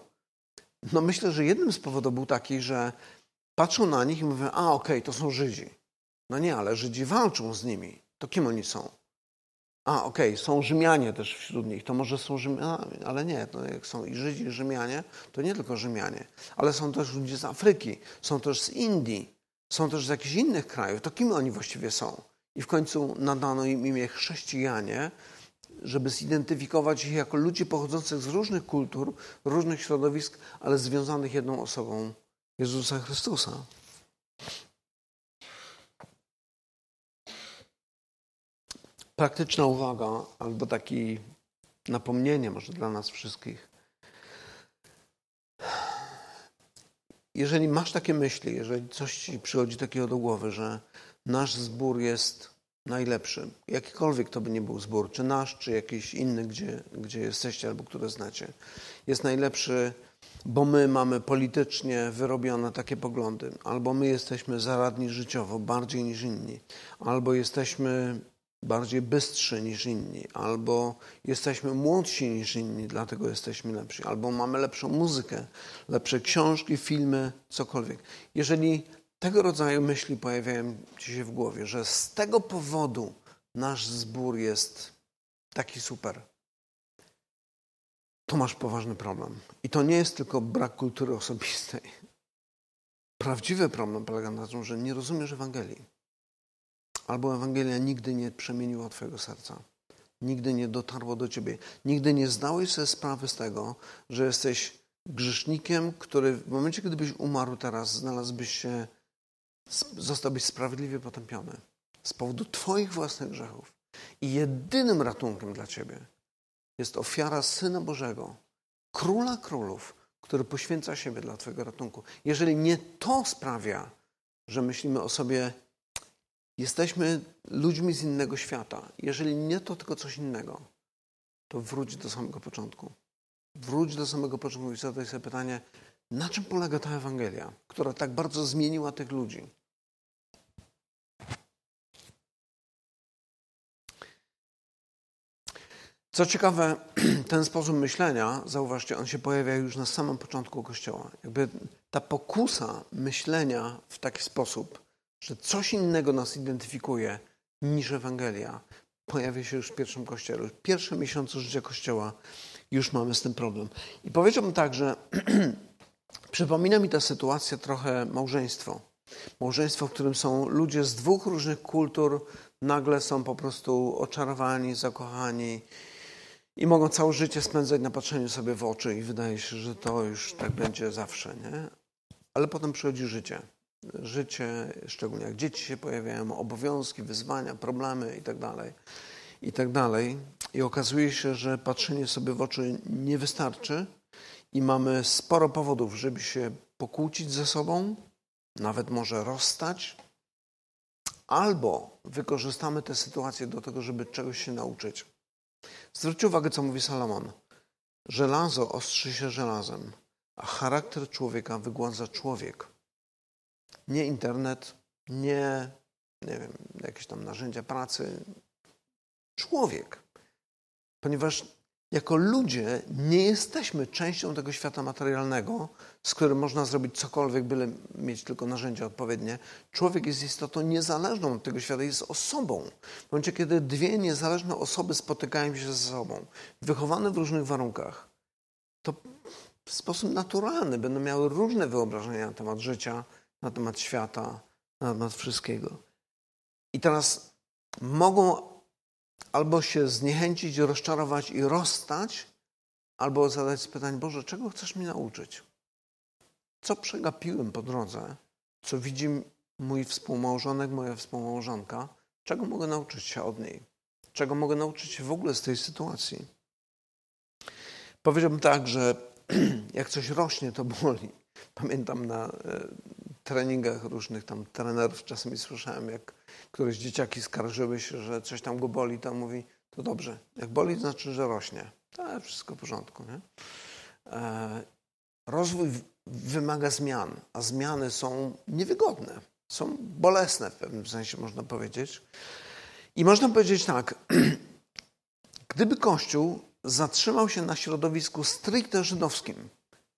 No myślę, że jednym z powodów był taki, że patrzą na nich i mówią, a okej, okay, to są Żydzi. No nie, ale Żydzi walczą z nimi. To kim oni są? A, okej, okay, są Rzymianie też wśród nich, to może są Rzymianie, ale nie, no jak są i Żydzi, i Rzymianie, to nie tylko Rzymianie, ale są też ludzie z Afryki, są też z Indii, są też z jakichś innych krajów. To kim oni właściwie są? I w końcu nadano im imię chrześcijanie, żeby zidentyfikować ich jako ludzi pochodzących z różnych kultur, różnych środowisk, ale związanych jedną osobą Jezusa Chrystusa. Praktyczna uwaga, albo takie napomnienie może dla nas wszystkich. Jeżeli masz takie myśli, jeżeli coś ci przychodzi takiego do głowy, że nasz zbór jest najlepszy, jakikolwiek to by nie był zbór, czy nasz, czy jakiś inny, gdzie, gdzie jesteście albo które znacie, jest najlepszy, bo my mamy politycznie wyrobione takie poglądy, albo my jesteśmy zaradni życiowo bardziej niż inni, albo jesteśmy bardziej bystrzy niż inni, albo jesteśmy młodsi niż inni, dlatego jesteśmy lepsi, albo mamy lepszą muzykę, lepsze książki, filmy, cokolwiek. Jeżeli tego rodzaju myśli pojawiają ci się w głowie, że z tego powodu nasz zbór jest taki super, to masz poważny problem. I to nie jest tylko brak kultury osobistej. Prawdziwy problem polega na tym, że nie rozumiesz Ewangelii. Albo Ewangelia nigdy nie przemieniła Twojego serca. Nigdy nie dotarło do Ciebie. Nigdy nie zdałeś sobie sprawy z tego, że jesteś grzesznikiem, który w momencie, gdybyś umarł teraz, znalazłbyś się zostałbyś sprawiedliwie potępiony z powodu Twoich własnych grzechów. I jedynym ratunkiem dla Ciebie jest ofiara Syna Bożego, Króla Królów, który poświęca siebie dla Twojego ratunku. Jeżeli nie to sprawia, że myślimy o sobie, jesteśmy ludźmi z innego świata, jeżeli nie to, tylko coś innego, to wróć do samego początku. Wróć do samego początku i zadaj sobie pytanie, na czym polega ta Ewangelia, która tak bardzo zmieniła tych ludzi? Co ciekawe, ten sposób myślenia, zauważcie, on się pojawia już na samym początku Kościoła. Jakby ta pokusa myślenia w taki sposób, że coś innego nas identyfikuje niż Ewangelia, pojawia się już w pierwszym Kościele. W pierwszym miesiącu życia Kościoła już mamy z tym problem. I powiedziałbym tak, że przypomina mi ta sytuacja trochę małżeństwo. Małżeństwo, w którym są ludzie z dwóch różnych kultur, nagle są po prostu oczarowani, zakochani i mogą całe życie spędzać na patrzeniu sobie w oczy i wydaje się, że to już tak będzie zawsze, nie? Ale potem przychodzi życie. Życie, szczególnie jak dzieci się pojawiają, obowiązki, wyzwania, problemy itd. Tak I tak. I okazuje się, że patrzenie sobie w oczy nie wystarczy i mamy sporo powodów, żeby się pokłócić ze sobą, nawet może rozstać, albo wykorzystamy tę sytuację do tego, żeby czegoś się nauczyć. Zwróćcie uwagę, co mówi Salomon. Żelazo ostrzy się żelazem, a charakter człowieka wygładza człowiek. Nie internet, nie, nie wiem, jakieś tam narzędzia pracy. Człowiek. Ponieważ jako ludzie nie jesteśmy częścią tego świata materialnego, z którym można zrobić cokolwiek, byle mieć tylko narzędzia odpowiednie. Człowiek jest istotą niezależną od tego świata, jest osobą. W momencie, kiedy dwie niezależne osoby spotykają się ze sobą, wychowane w różnych warunkach, to w sposób naturalny będą miały różne wyobrażenia na temat życia, na temat świata, na temat wszystkiego. I teraz mogą albo się zniechęcić, rozczarować i rozstać, albo zadać pytanie, Boże, czego chcesz mi nauczyć? Co przegapiłem po drodze? Co widzi mój współmałżonek, moja współmałżonka? Czego mogę nauczyć się od niej? Czego mogę nauczyć się w ogóle z tej sytuacji? Powiedziałbym tak, że jak coś rośnie, to boli. Pamiętam na e, treningach różnych tam trenerów czasami słyszałem, jak któreś dzieciaki skarżyły się, że coś tam go boli, to mówi, to dobrze. Jak boli, to znaczy, że rośnie. Tak, wszystko w porządku. Nie? E, rozwój wymaga zmian, a zmiany są niewygodne. Są bolesne w pewnym sensie, można powiedzieć. I można powiedzieć tak, gdyby Kościół zatrzymał się na środowisku stricte żydowskim,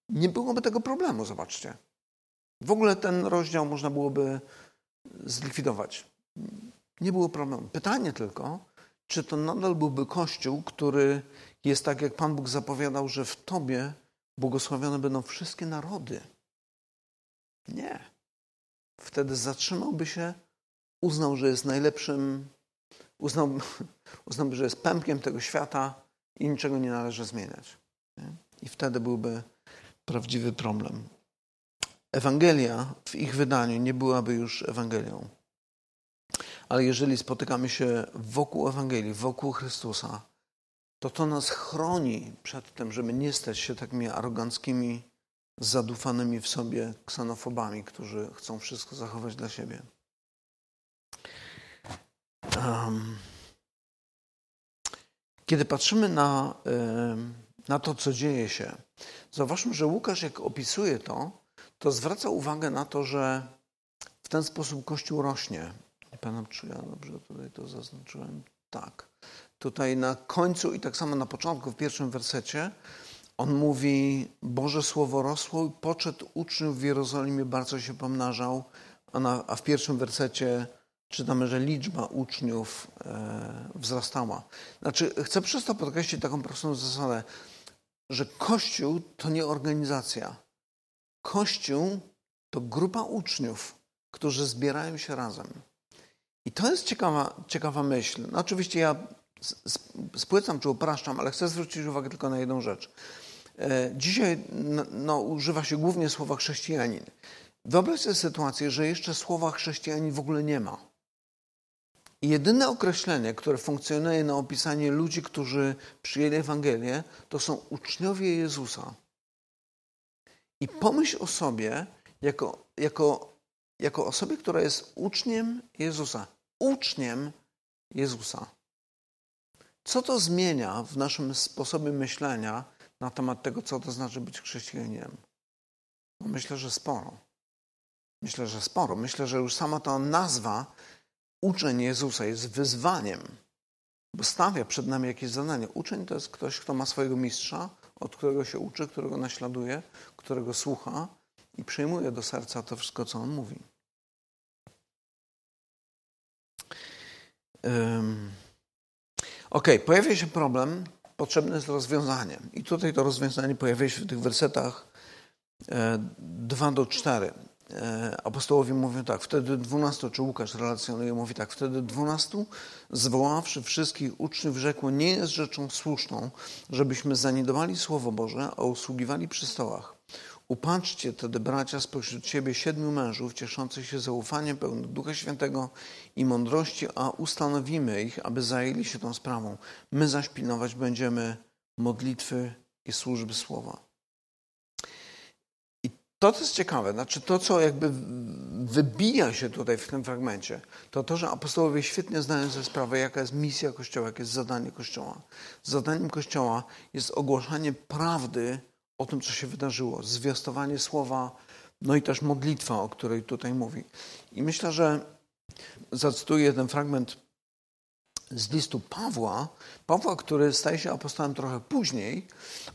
nie byłoby tego problemu, zobaczcie. W ogóle ten rozdział można byłoby zlikwidować. Nie było problemu. Pytanie tylko, czy to nadal byłby Kościół, który jest tak, jak Pan Bóg zapowiadał, że w Tobie błogosławione będą wszystkie narody. Nie. Wtedy zatrzymałby się, uznał, że jest najlepszym, uznał, uznałby, że jest pępkiem tego świata i niczego nie należy zmieniać. Nie? I wtedy byłby prawdziwy problem. Ewangelia w ich wydaniu nie byłaby już Ewangelią. Ale jeżeli spotykamy się wokół Ewangelii, wokół Chrystusa, to to nas chroni przed tym, żeby nie stać się takimi aroganckimi, zadufanymi w sobie ksenofobami, którzy chcą wszystko zachować dla siebie. Um, kiedy patrzymy na, na to, co dzieje się, zauważmy, że Łukasz, jak opisuje to, to zwraca uwagę na to, że w ten sposób Kościół rośnie. Nie pamiętam, czy ja dobrze tutaj to zaznaczyłem. Tak. Tutaj na końcu i tak samo na początku, w pierwszym wersecie, on mówi: Boże Słowo rosło i poczet uczniów w Jerozolimie bardzo się pomnażał, a, na, a w pierwszym wersecie czytamy, że liczba uczniów e, wzrastała. Znaczy, chcę przez to podkreślić taką prostą zasadę, że Kościół to nie organizacja. Kościół to grupa uczniów, którzy zbierają się razem. I to jest ciekawa, ciekawa myśl. No oczywiście ja spłycam czy upraszczam, ale chcę zwrócić uwagę tylko na jedną rzecz. E, dzisiaj no, używa się głównie słowa chrześcijanin. Wyobraź sobie sytuację, że jeszcze słowa chrześcijanin w ogóle nie ma. Jedyne określenie, które funkcjonuje na opisanie ludzi, którzy przyjęli Ewangelię, to są uczniowie Jezusa. I pomyśl o sobie jako, jako, jako osobie, która jest uczniem Jezusa. Uczniem Jezusa. Co to zmienia w naszym sposobie myślenia na temat tego, co to znaczy być chrześcijaninem? No myślę, że sporo. Myślę, że sporo. Myślę, że już sama ta nazwa uczeń Jezusa jest wyzwaniem, bo stawia przed nami jakieś zadanie. Uczeń to jest ktoś, kto ma swojego mistrza, od którego się uczy, którego naśladuje, którego słucha i przyjmuje do serca to wszystko, co on mówi. Um. Ok, pojawia się problem, potrzebne jest rozwiązanie. I tutaj to rozwiązanie pojawia się w tych wersetach 2 e, do 4. E, apostołowie mówią tak, wtedy dwunastu, czy Łukasz relacjonuje, mówi tak, wtedy dwunastu, zwoławszy wszystkich uczniów, rzekło, nie jest rzeczą słuszną, żebyśmy zaniedbali Słowo Boże, a usługiwali przy stołach. Upatrzcie tedy, bracia, spośród siebie siedmiu mężów, cieszących się zaufaniem, pełnych Ducha Świętego i mądrości, a ustanowimy ich, aby zajęli się tą sprawą. My zaś pilnować będziemy modlitwy i służby Słowa. To, co jest ciekawe, znaczy to, co jakby wybija się tutaj w tym fragmencie, to to, że apostołowie świetnie zdają sobie sprawę, jaka jest misja Kościoła, jakie jest zadanie Kościoła. Zadaniem Kościoła jest ogłaszanie prawdy o tym, co się wydarzyło, zwiastowanie słowa, no i też modlitwa, o której tutaj mówi. I myślę, że zacytuję ten fragment z listu Pawła, Pawła, który staje się apostołem trochę później,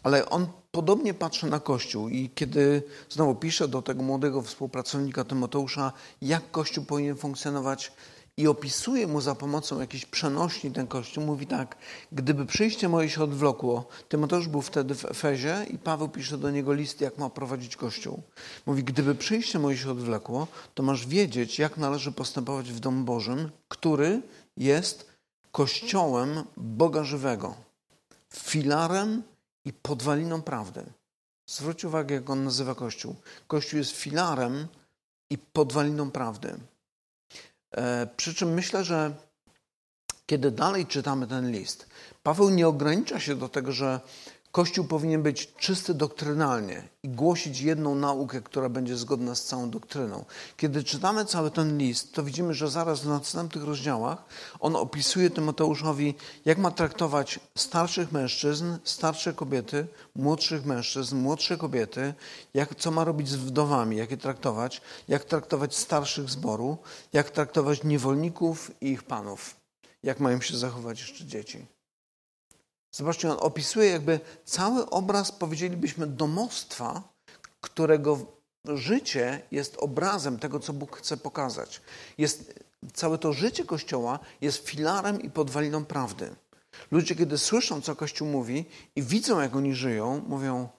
ale on podobnie patrzy na Kościół i kiedy znowu pisze do tego młodego współpracownika Tymoteusza, jak Kościół powinien funkcjonować, i opisuje mu za pomocą jakiejś przenośni ten kościół. Mówi tak, gdyby przyjście moje się odwlokło, Tymoteusz był wtedy w Efezie i Paweł pisze do niego list, jak ma prowadzić kościół. Mówi, gdyby przyjście moje się odwlekło, to masz wiedzieć, jak należy postępować w domu Bożym, który jest kościołem Boga żywego, filarem i podwaliną prawdy. Zwróć uwagę, jak on nazywa Kościół. Kościół jest filarem i podwaliną prawdy. E, przy czym myślę, że kiedy dalej czytamy ten list, Paweł nie ogranicza się do tego, że Kościół powinien być czysty doktrynalnie i głosić jedną naukę, która będzie zgodna z całą doktryną. Kiedy czytamy cały ten list, to widzimy, że zaraz w następnych rozdziałach on opisuje Tymoteuszowi, jak ma traktować starszych mężczyzn, starsze kobiety, młodszych mężczyzn, młodsze kobiety, jak, co ma robić z wdowami, jak je traktować, jak traktować starszych zboru, jak traktować niewolników i ich panów, jak mają się zachować jeszcze dzieci. Zobaczcie, on opisuje jakby cały obraz, powiedzielibyśmy, domostwa, którego życie jest obrazem tego, co Bóg chce pokazać. Jest, całe to życie Kościoła jest filarem i podwaliną prawdy. Ludzie, kiedy słyszą, co Kościół mówi i widzą, jak oni żyją, mówią,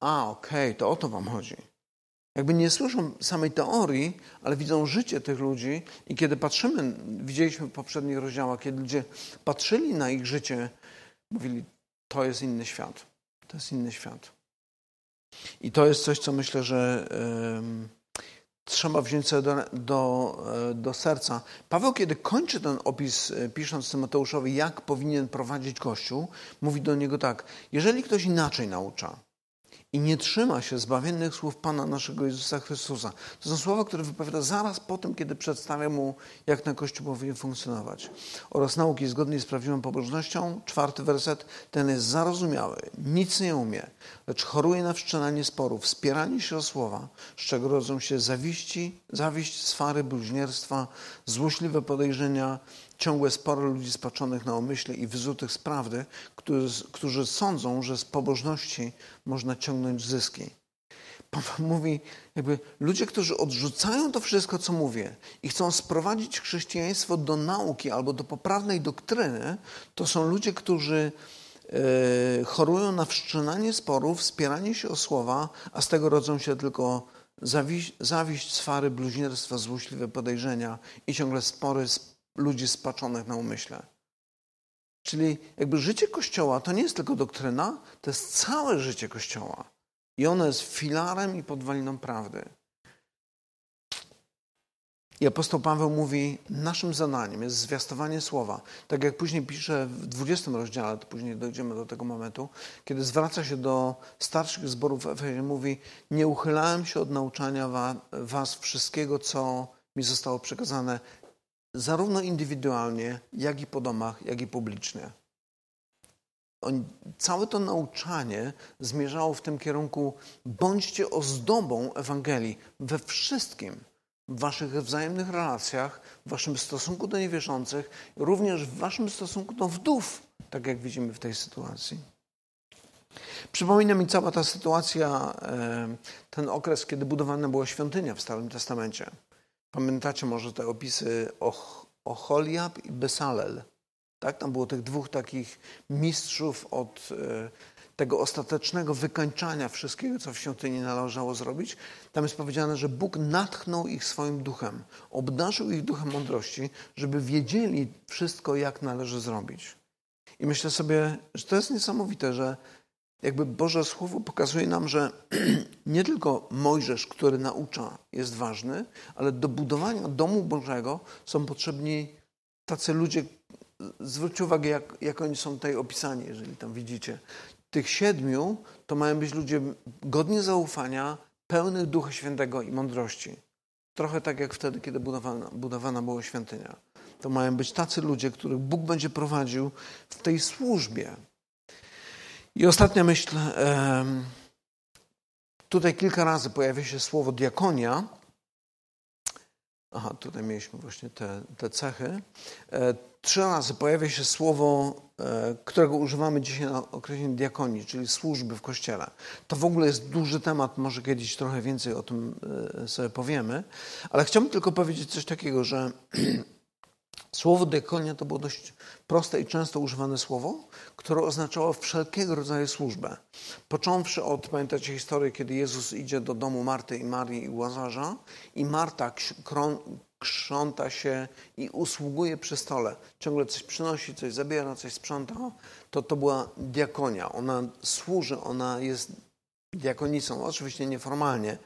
a okej, okay, to o to wam chodzi. Jakby nie słyszą samej teorii, ale widzą życie tych ludzi i kiedy patrzymy, widzieliśmy w poprzednich rozdziałach, kiedy ludzie patrzyli na ich życie mówili, to jest inny świat. To jest inny świat. I to jest coś, co myślę, że trzeba wziąć sobie do, do, e, do, serca. Paweł, kiedy kończy ten opis, e, pisząc Tymoteuszowi, jak powinien prowadzić Kościół, mówi do niego tak: Jeżeli ktoś inaczej naucza, i nie trzyma się zbawiennych słów Pana naszego Jezusa Chrystusa. To są słowa, które wypowiada zaraz po tym, kiedy przedstawia mu, jak na Kościół powinien funkcjonować. Oraz nauki zgodnej z prawdziwą pobożnością. Czwarty werset. Ten jest zarozumiały, nic nie umie, lecz choruje na wszczynanie sporów, wspieranie się o słowa, z czego rodzą się zawiści, zawiść, swary, bluźnierstwa, złośliwe podejrzenia, ciągłe spory ludzi spaczonych na umyśle i wyzutych z prawdy, którzy, którzy sądzą, że z pobożności można ciągnąć zyski. Paweł mówi, jakby ludzie, którzy odrzucają to wszystko, co mówię i chcą sprowadzić chrześcijaństwo do nauki albo do poprawnej doktryny, to są ludzie, którzy e, chorują na wszczynanie sporów, wspieranie się o słowa, a z tego rodzą się tylko zawiść, zawiść swary, bluźnierstwa, złośliwe podejrzenia i ciągle spory, ludzi spaczonych na umyśle. Czyli jakby życie Kościoła to nie jest tylko doktryna, to jest całe życie Kościoła. I ono jest filarem i podwaliną prawdy. I apostoł Paweł mówi, naszym zadaniem jest zwiastowanie słowa. Tak jak później pisze w 20 rozdziale, to później dojdziemy do tego momentu, kiedy zwraca się do starszych zborów w Efezie, mówi, nie uchylałem się od nauczania was wszystkiego, co mi zostało przekazane zarówno indywidualnie, jak i po domach, jak i publicznie. On, całe to nauczanie zmierzało w tym kierunku: bądźcie ozdobą Ewangelii we wszystkim, w waszych wzajemnych relacjach, w waszym stosunku do niewierzących, również w waszym stosunku do wdów, tak jak widzimy w tej sytuacji. Przypomina mi cała ta sytuacja, e, ten okres, kiedy budowana była świątynia w Starym Testamencie. Pamiętacie może te opisy Ocholiab i Besalel? Tak? Tam było tych dwóch takich mistrzów od e, tego ostatecznego wykańczania wszystkiego, co w świątyni należało zrobić. Tam jest powiedziane, że Bóg natchnął ich swoim duchem, obdarzył ich duchem mądrości, żeby wiedzieli wszystko, jak należy zrobić. I myślę sobie, że to jest niesamowite, że jakby Boże Słowo pokazuje nam, że nie tylko Mojżesz, który naucza, jest ważny, ale do budowania domu Bożego są potrzebni tacy ludzie. Zwróćcie uwagę, jak, jak oni są tutaj opisani, jeżeli tam widzicie. Tych siedmiu to mają być ludzie godni zaufania, pełnych Ducha Świętego i mądrości. Trochę tak jak wtedy, kiedy budowana, budowana była świątynia. To mają być tacy ludzie, których Bóg będzie prowadził w tej służbie, i ostatnia myśl. Tutaj kilka razy pojawia się słowo diakonia. Aha, tutaj mieliśmy właśnie te, te cechy. E, trzy razy pojawia się słowo, e, którego używamy dzisiaj na określenie diakonii, czyli służby w kościele. To w ogóle jest duży temat, może kiedyś trochę więcej o tym e, sobie powiemy, ale chciałbym tylko powiedzieć coś takiego, że Słowo diakonia to było dość proste i często używane słowo, które oznaczało wszelkiego rodzaju służbę. Począwszy od, pamiętacie historię, kiedy Jezus idzie do domu Marty i Marii i Łazarza i Marta krząta się i usługuje przy stole. Ciągle coś przynosi, coś zabiera, coś sprząta. To to była diakonia. Ona służy, ona jest diakonicą, oczywiście nieformalnie,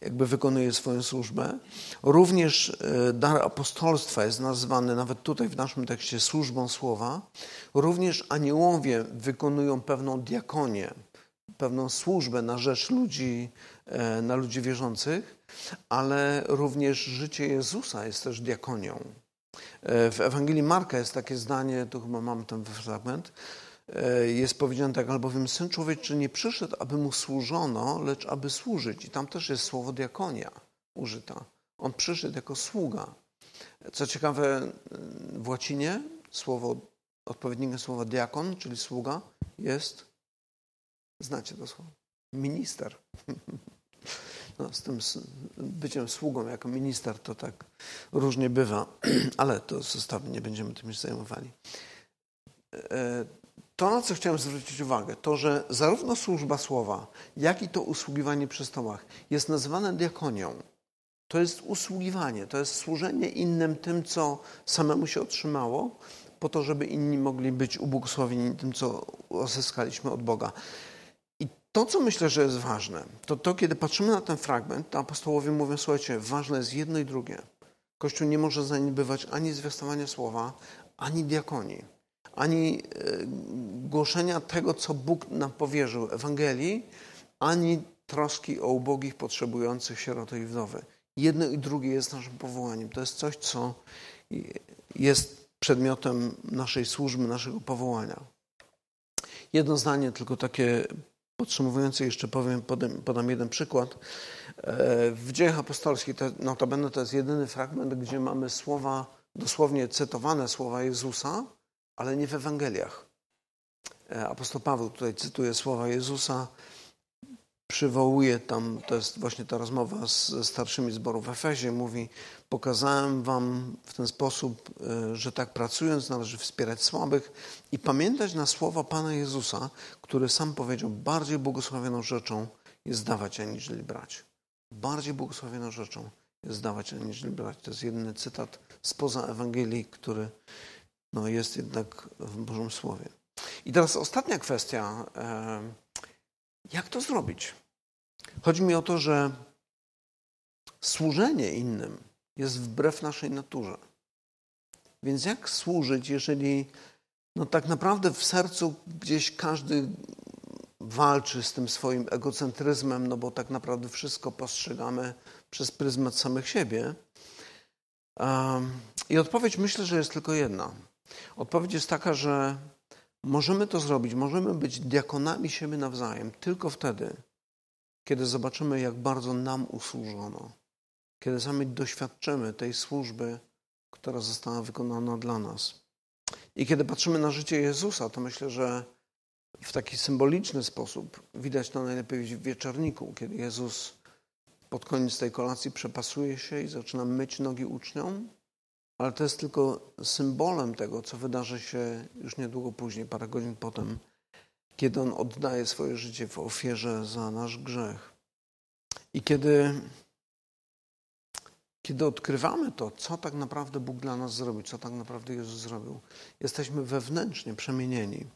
jakby wykonuje swoją służbę. Również e, dar apostolstwa jest nazwany nawet tutaj w naszym tekście służbą słowa. Również aniołowie wykonują pewną diakonię, pewną służbę na rzecz ludzi, e, na ludzi wierzących, ale również życie Jezusa jest też diakonią. E, w Ewangelii Marka jest takie zdanie, tu chyba mamy ten fragment, jest powiedziane tak, albowiem Syn Człowieczy nie przyszedł, aby Mu służono, lecz aby służyć. I tam też jest słowo diakonia użyta. On przyszedł jako sługa. Co ciekawe, w łacinie słowo, odpowiednikiem słowa diakon, czyli sługa, jest, znacie to słowo, minister. No, z tym byciem sługą jako minister to tak różnie bywa, ale to zostawmy, nie będziemy tym już zajmowali. To, na co chciałem zwrócić uwagę, to, że zarówno służba słowa, jak i to usługiwanie przy stołach jest nazywane diakonią. To jest usługiwanie, to jest służenie innym tym, co samemu się otrzymało, po to, żeby inni mogli być ubłogosławieni tym, co uzyskaliśmy od Boga. I to, co myślę, że jest ważne, to to, kiedy patrzymy na ten fragment, to apostołowie mówią, słuchajcie, ważne jest jedno i drugie. Kościół nie może zaniedbywać ani zwiastowania słowa, ani diakonii ani e, głoszenia tego, co Bóg nam powierzył, Ewangelii, ani troski o ubogich, potrzebujących sieroty i wdowy. Jedno i drugie jest naszym powołaniem. To jest coś, co jest przedmiotem naszej służby, naszego powołania. Jedno zdanie, tylko takie podsumowujące, jeszcze powiem, podam, podam jeden przykład. E, w dziejach apostolskich, to, notabene to jest jedyny fragment, gdzie mamy słowa, dosłownie cytowane słowa Jezusa, ale nie w Ewangeliach. E, apostoł Paweł tutaj cytuje słowa Jezusa, przywołuje tam, to jest właśnie ta rozmowa ze starszymi zborów w Efezie, mówi, pokazałem wam w ten sposób, e, że tak pracując należy wspierać słabych i pamiętać na słowa Pana Jezusa, który sam powiedział, bardziej błogosławioną rzeczą jest dawać, aniżeli brać. Bardziej błogosławioną rzeczą jest dawać, aniżeli brać. To jest jedyny cytat spoza Ewangelii, który no, jest jednak w Bożym Słowie. I teraz ostatnia kwestia. E, jak to zrobić? Chodzi mi o to, że służenie innym jest wbrew naszej naturze. Więc jak służyć, jeżeli no tak naprawdę w sercu gdzieś każdy walczy z tym swoim egocentryzmem, no bo tak naprawdę wszystko postrzegamy przez pryzmat samych siebie. I odpowiedź myślę, że jest tylko jedna. Odpowiedź jest taka, że możemy to zrobić, możemy być diakonami siebie nawzajem tylko wtedy, kiedy zobaczymy, jak bardzo nam usłużono, kiedy sami doświadczymy tej służby, która została wykonana dla nas. I kiedy patrzymy na życie Jezusa, to myślę, że w taki symboliczny sposób widać to najlepiej w wieczorniku, kiedy Jezus pod koniec tej kolacji przepasuje się i zaczyna myć nogi uczniom ale to jest tylko symbolem tego, co wydarzy się już niedługo później, parę godzin potem, kiedy On oddaje swoje życie w ofierze za nasz grzech. I kiedy, kiedy odkrywamy to, co tak naprawdę Bóg dla nas zrobił, co tak naprawdę Jezus zrobił, jesteśmy wewnętrznie przemienieni.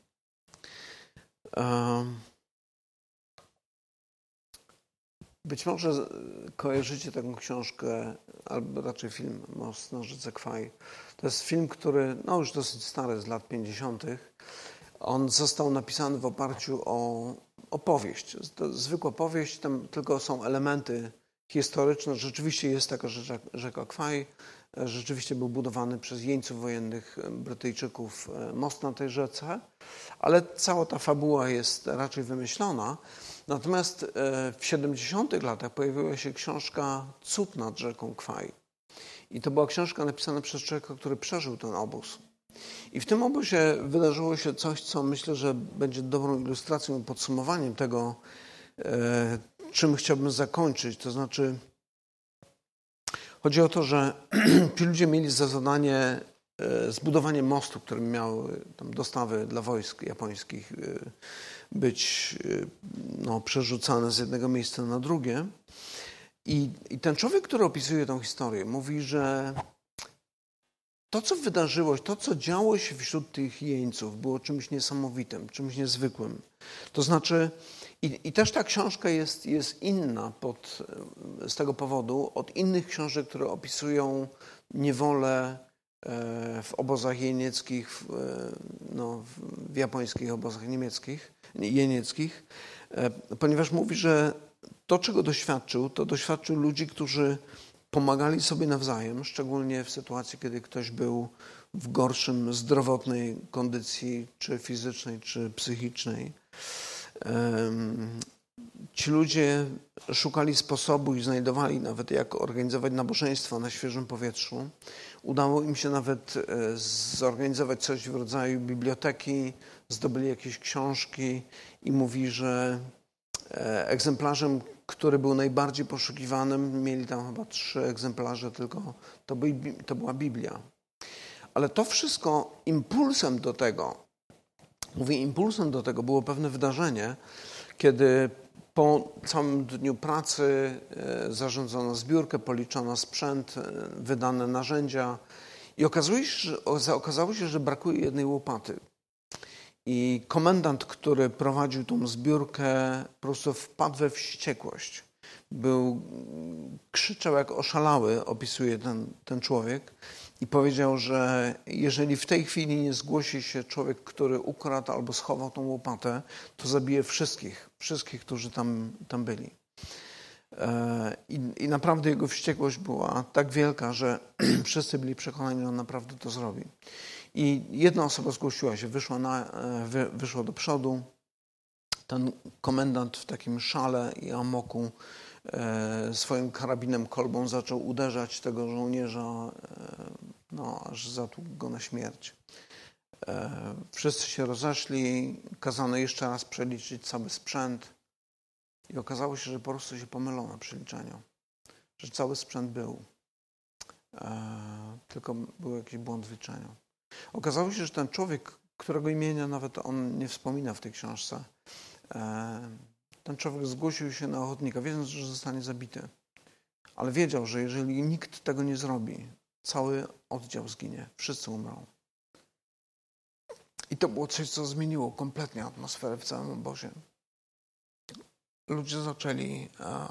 Um, Być może kojarzycie taką książkę, albo raczej film Most na rzece Kwaj. To jest film, który no już dosyć stary, z lat 50. On został napisany w oparciu o opowieść. To zwykła powieść, tam tylko są elementy historyczne. Rzeczywiście jest taka rzeka, rzeka Kwaj. Rzeczywiście był budowany przez jeńców wojennych Brytyjczyków e, most na tej rzece, ale cała ta fabuła jest raczej wymyślona. Natomiast e, w 70. latach pojawiła się książka Cud nad rzeką Kwaj. I to była książka napisana przez człowieka, który przeżył ten obóz. I w tym obozie wydarzyło się coś, co myślę, że będzie dobrą ilustracją i podsumowaniem tego, e, czym chciałbym zakończyć. To znaczy, chodzi o to, że ci ludzie mieli za zadanie zbudowanie mostu, który miał tam dostawy dla wojsk japońskich być y, no, przerzucane z jednego miejsca na drugie. I, I ten człowiek, który opisuje tę historię, mówi, że to, co wydarzyło to, co działo się wśród tych jeńców, było czymś niesamowitym, czymś niezwykłym. To znaczy, i, i też ta książka jest, jest inna pod, z tego powodu od innych książek, które opisują niewolę e, w obozach jenieckich, w, e, no, w japońskich obozach niemieckich, jenieckich, e, ponieważ mówi, że to, czego doświadczył, to doświadczył ludzi, którzy pomagali sobie nawzajem, szczególnie w sytuacji, kiedy ktoś był w gorszym zdrowotnej kondycji, czy fizycznej, czy psychicznej. Ci ludzie szukali sposobu i znajdowali nawet, jak organizować nabożeństwo na świeżym powietrzu. Udało im się nawet e, zorganizować coś w rodzaju biblioteki, zdobyli jakieś książki i mówi, że e, egzemplarzem który był najbardziej poszukiwanym. Mieli tam chyba trzy egzemplarze, tylko to, by, to była Biblia. Ale to wszystko impulsem do tego, mówię impulsem do tego było pewne wydarzenie, kiedy po całym dniu pracy e, zarządzono zbiórkę, policzono sprzęt, e, wydane narzędzia i okazało się, że, okazało się, że brakuje jednej łopaty. I komendant, który prowadził tą zbiórkę, po prostu wpadł we wściekłość. Był, krzyczał jak oszalały, opisuje ten, ten człowiek, i powiedział, że jeżeli w tej chwili nie zgłosi się człowiek, który ukradł albo schował tą łopatę, to zabije wszystkich, wszystkich, którzy tam, tam byli. E, I, I, naprawdę jego wściekłość była tak wielka, że wszyscy byli przekonani, że on naprawdę to zrobi. I jedna osoba zgłosiła się, wyszła, na, e, wyszła do przodu. Ten komendant w takim szale i amoku e, swoim karabinem kolbą zaczął uderzać tego żołnierza, e, no, aż zatłukł go na śmierć. Wszyscy się rozeszli, kazano jeszcze raz przeliczyć cały sprzęt i okazało się, że po prostu się pomylono na przeliczeniu, że cały sprzęt był, tylko był jakiś błąd w liczeniu. Okazało się, że ten człowiek, którego imienia nawet on nie wspomina w tej książce, e, ten człowiek zgłosił się na ochotnika, wiedząc, że zostanie zabity. Ale wiedział, że jeżeli nikt tego nie zrobi, cały oddział zginie, wszyscy umrą. I to było coś, co zmieniło kompletnie atmosferę w całym obozie. Ludzie zaczęli e,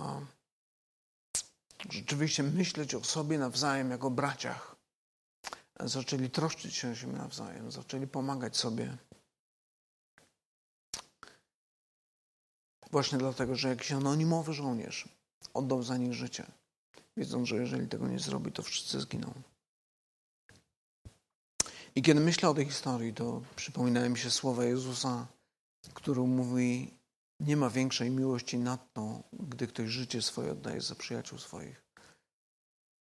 rzeczywiście myśleć o sobie nawzajem jako braciach zaczęli troszczyć się o siebie nawzajem, zaczęli pomagać sobie. Właśnie dlatego, że jakiś anonimowy żołnierz oddał za nich życie, wiedząc, że jeżeli tego nie zrobi, to wszyscy zginą. I kiedy myślę o tej historii, to przypominają mi się słowa Jezusa, który mówi: Nie ma większej miłości nad to, gdy ktoś życie swoje oddaje za przyjaciół swoich.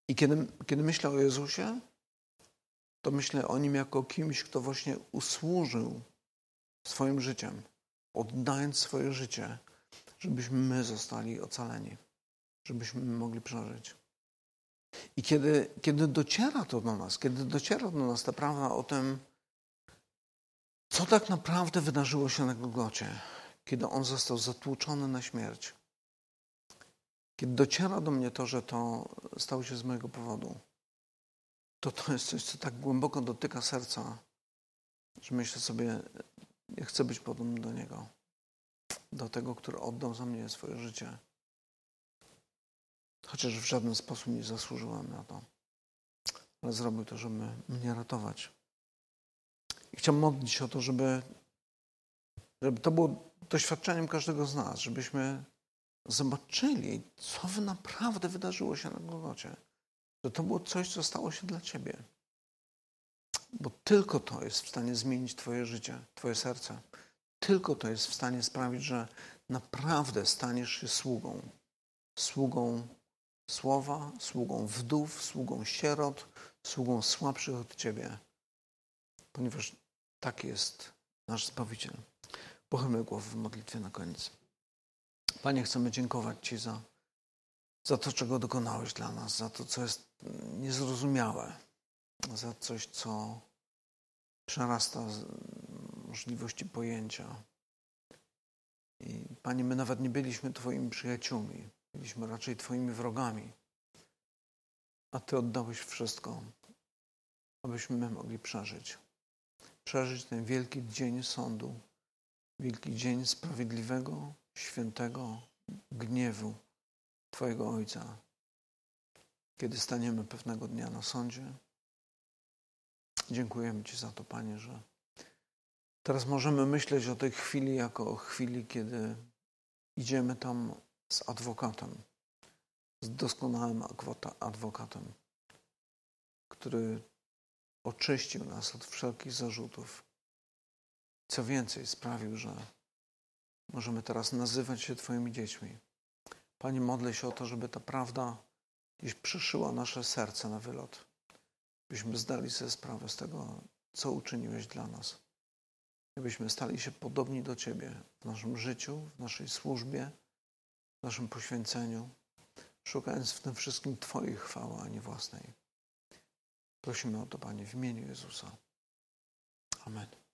I kiedy, kiedy myślę o Jezusie, to myślę o nim jako kimś, kto właśnie usłużył swoim życiem, oddając swoje życie, żebyśmy my zostali ocaleni, żebyśmy mogli przeżyć. I kiedy, kiedy dociera to do nas, kiedy dociera do nas ta prawda o tym, co tak naprawdę wydarzyło się na Golgocie, kiedy on został zatłuczony na śmierć, kiedy dociera do mnie to, że to stało się z mojego powodu, to to jest coś, co tak głęboko dotyka serca, że myślę sobie, ja chcę być podobny do Niego. Do tego, który oddał za mnie swoje życie. Chociaż w żaden sposób nie zasłużyłem na to. Ale zrobił to, żeby mnie ratować. I chciałem modlić się o to, żeby, żeby to było doświadczeniem każdego z nas, żebyśmy zobaczyli, co naprawdę wydarzyło się na Golgocie że to było coś, co stało się dla Ciebie. Bo tylko to jest w stanie zmienić Twoje życie, Twoje serce. Tylko to jest w stanie sprawić, że naprawdę staniesz się sługą. Sługą słowa, sługą wdów, sługą sierot, sługą słabszych od Ciebie. Ponieważ tak jest nasz Zbawiciel. Pochylmy głowę w modlitwie na koniec. Panie, chcemy dziękować Ci za za to, czego dokonałeś dla nas, za to, co jest niezrozumiałe, za coś, co przerasta możliwości pojęcia. I Panie, my nawet nie byliśmy Twoimi przyjaciółmi, Byliśmy raczej Twoimi wrogami, a Ty oddałeś wszystko, abyśmy my mogli przeżyć. Przeżyć ten wielki dzień sądu, wielki dzień sprawiedliwego, świętego gniewu Twojego Ojca, kiedy staniemy pewnego dnia na sądzie. Dziękujemy Ci za to, Panie, że teraz możemy myśleć o tej chwili jako o chwili, kiedy idziemy tam z adwokatem, z doskonałym adwokatem, który oczyścił nas od wszelkich zarzutów. Co więcej, sprawił, że możemy teraz nazywać się Twoimi dziećmi. Panie, modlę się o to, żeby ta prawda gdzieś przyszyła nasze serce na wylot, byśmy zdali sobie sprawę z tego, co uczyniłeś dla nas. Abyśmy stali się podobni do Ciebie w naszym życiu, w naszej służbie, w naszym poświęceniu, szukając w tym wszystkim Twojej chwały, a nie własnej. Prosimy o to, Panie, w imieniu Jezusa. Amen.